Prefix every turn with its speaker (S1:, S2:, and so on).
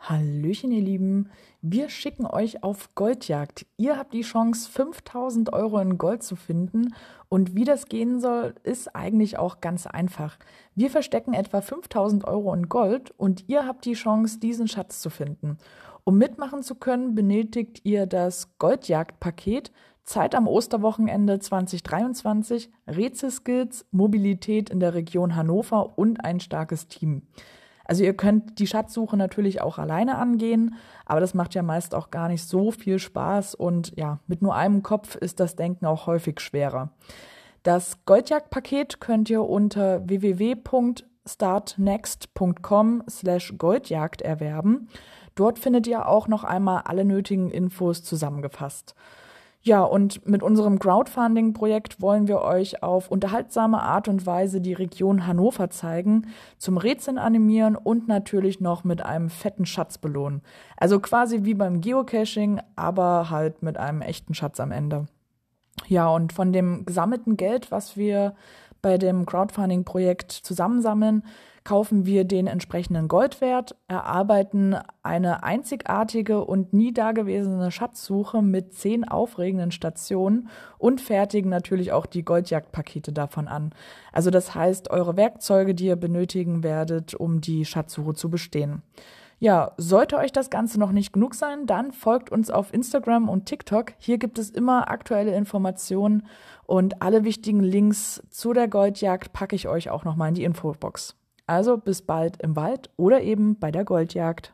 S1: Hallöchen, ihr Lieben. Wir schicken euch auf Goldjagd. Ihr habt die Chance, 5000 Euro in Gold zu finden. Und wie das gehen soll, ist eigentlich auch ganz einfach. Wir verstecken etwa 5000 Euro in Gold und ihr habt die Chance, diesen Schatz zu finden. Um mitmachen zu können, benötigt ihr das Goldjagd-Paket Zeit am Osterwochenende 2023, Rätselskills, Mobilität in der Region Hannover und ein starkes Team. Also ihr könnt die Schatzsuche natürlich auch alleine angehen, aber das macht ja meist auch gar nicht so viel Spaß und ja, mit nur einem Kopf ist das Denken auch häufig schwerer. Das Goldjagdpaket könnt ihr unter www.startnext.com slash Goldjagd erwerben. Dort findet ihr auch noch einmal alle nötigen Infos zusammengefasst. Ja, und mit unserem Crowdfunding-Projekt wollen wir euch auf unterhaltsame Art und Weise die Region Hannover zeigen, zum Rätseln animieren und natürlich noch mit einem fetten Schatz belohnen. Also quasi wie beim Geocaching, aber halt mit einem echten Schatz am Ende. Ja, und von dem gesammelten Geld, was wir bei dem Crowdfunding-Projekt zusammensammeln, kaufen wir den entsprechenden Goldwert, erarbeiten eine einzigartige und nie dagewesene Schatzsuche mit zehn aufregenden Stationen und fertigen natürlich auch die Goldjagdpakete davon an. Also das heißt, eure Werkzeuge, die ihr benötigen werdet, um die Schatzsuche zu bestehen. Ja, sollte euch das Ganze noch nicht genug sein, dann folgt uns auf Instagram und TikTok. Hier gibt es immer aktuelle Informationen und alle wichtigen Links zu der Goldjagd packe ich euch auch nochmal in die Infobox. Also bis bald im Wald oder eben bei der Goldjagd.